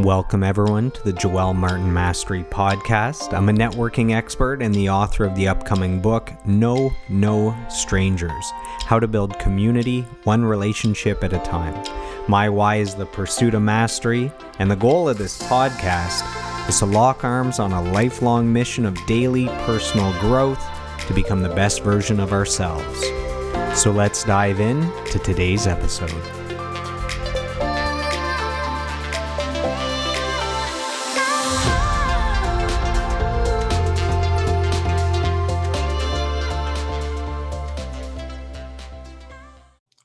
Welcome, everyone, to the Joel Martin Mastery Podcast. I'm a networking expert and the author of the upcoming book, No No Strangers How to Build Community One Relationship at a Time. My why is the pursuit of mastery, and the goal of this podcast is to lock arms on a lifelong mission of daily personal growth to become the best version of ourselves. So let's dive in to today's episode.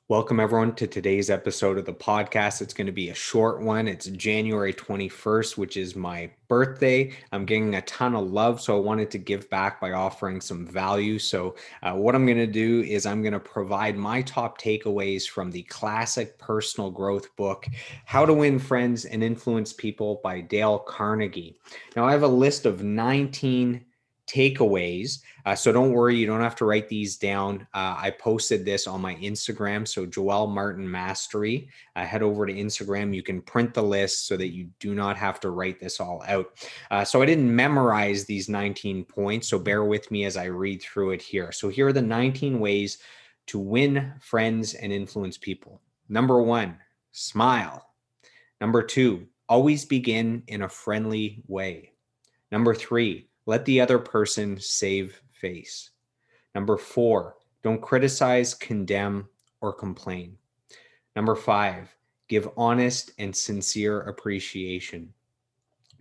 Welcome, everyone, to today's episode of the podcast. It's going to be a short one. It's January 21st, which is my birthday. I'm getting a ton of love, so I wanted to give back by offering some value. So, uh, what I'm going to do is I'm going to provide my top takeaways from the classic personal growth book, How to Win Friends and Influence People by Dale Carnegie. Now, I have a list of 19 takeaways. Uh, so don't worry, you don't have to write these down. Uh, I posted this on my Instagram. So Joel Martin Mastery. Uh, head over to Instagram. You can print the list so that you do not have to write this all out. Uh, so I didn't memorize these 19 points. So bear with me as I read through it here. So here are the 19 ways to win friends and influence people. Number one, smile. Number two, always begin in a friendly way. Number three, let the other person save face. Number four, don't criticize, condemn, or complain. Number five, give honest and sincere appreciation.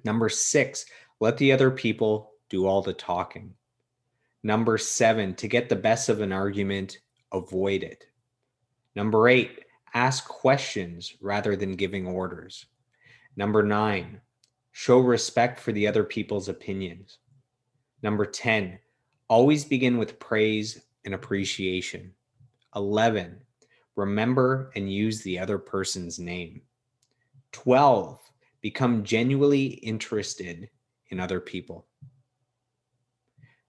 Number six, let the other people do all the talking. Number seven, to get the best of an argument, avoid it. Number eight, ask questions rather than giving orders. Number nine, show respect for the other people's opinions. Number 10, always begin with praise and appreciation. 11, remember and use the other person's name. 12, become genuinely interested in other people.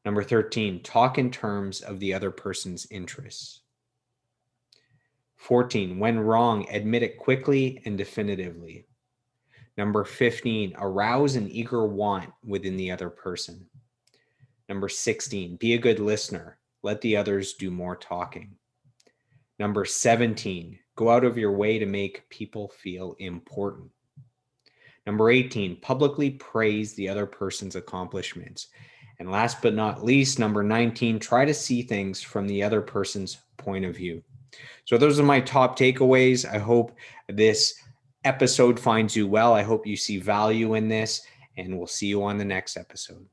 Number 13, talk in terms of the other person's interests. 14, when wrong, admit it quickly and definitively. Number 15, arouse an eager want within the other person. Number 16, be a good listener. Let the others do more talking. Number 17, go out of your way to make people feel important. Number 18, publicly praise the other person's accomplishments. And last but not least, number 19, try to see things from the other person's point of view. So, those are my top takeaways. I hope this episode finds you well. I hope you see value in this, and we'll see you on the next episode.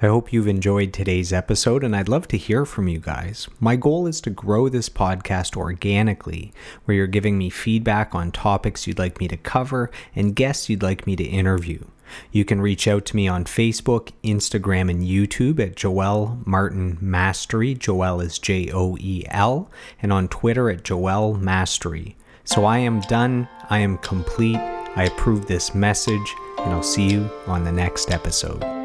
I hope you've enjoyed today's episode, and I'd love to hear from you guys. My goal is to grow this podcast organically, where you're giving me feedback on topics you'd like me to cover and guests you'd like me to interview. You can reach out to me on Facebook, Instagram, and YouTube at Joel Martin Mastery. Joel is J O E L, and on Twitter at Joel Mastery. So I am done. I am complete. I approve this message, and I'll see you on the next episode.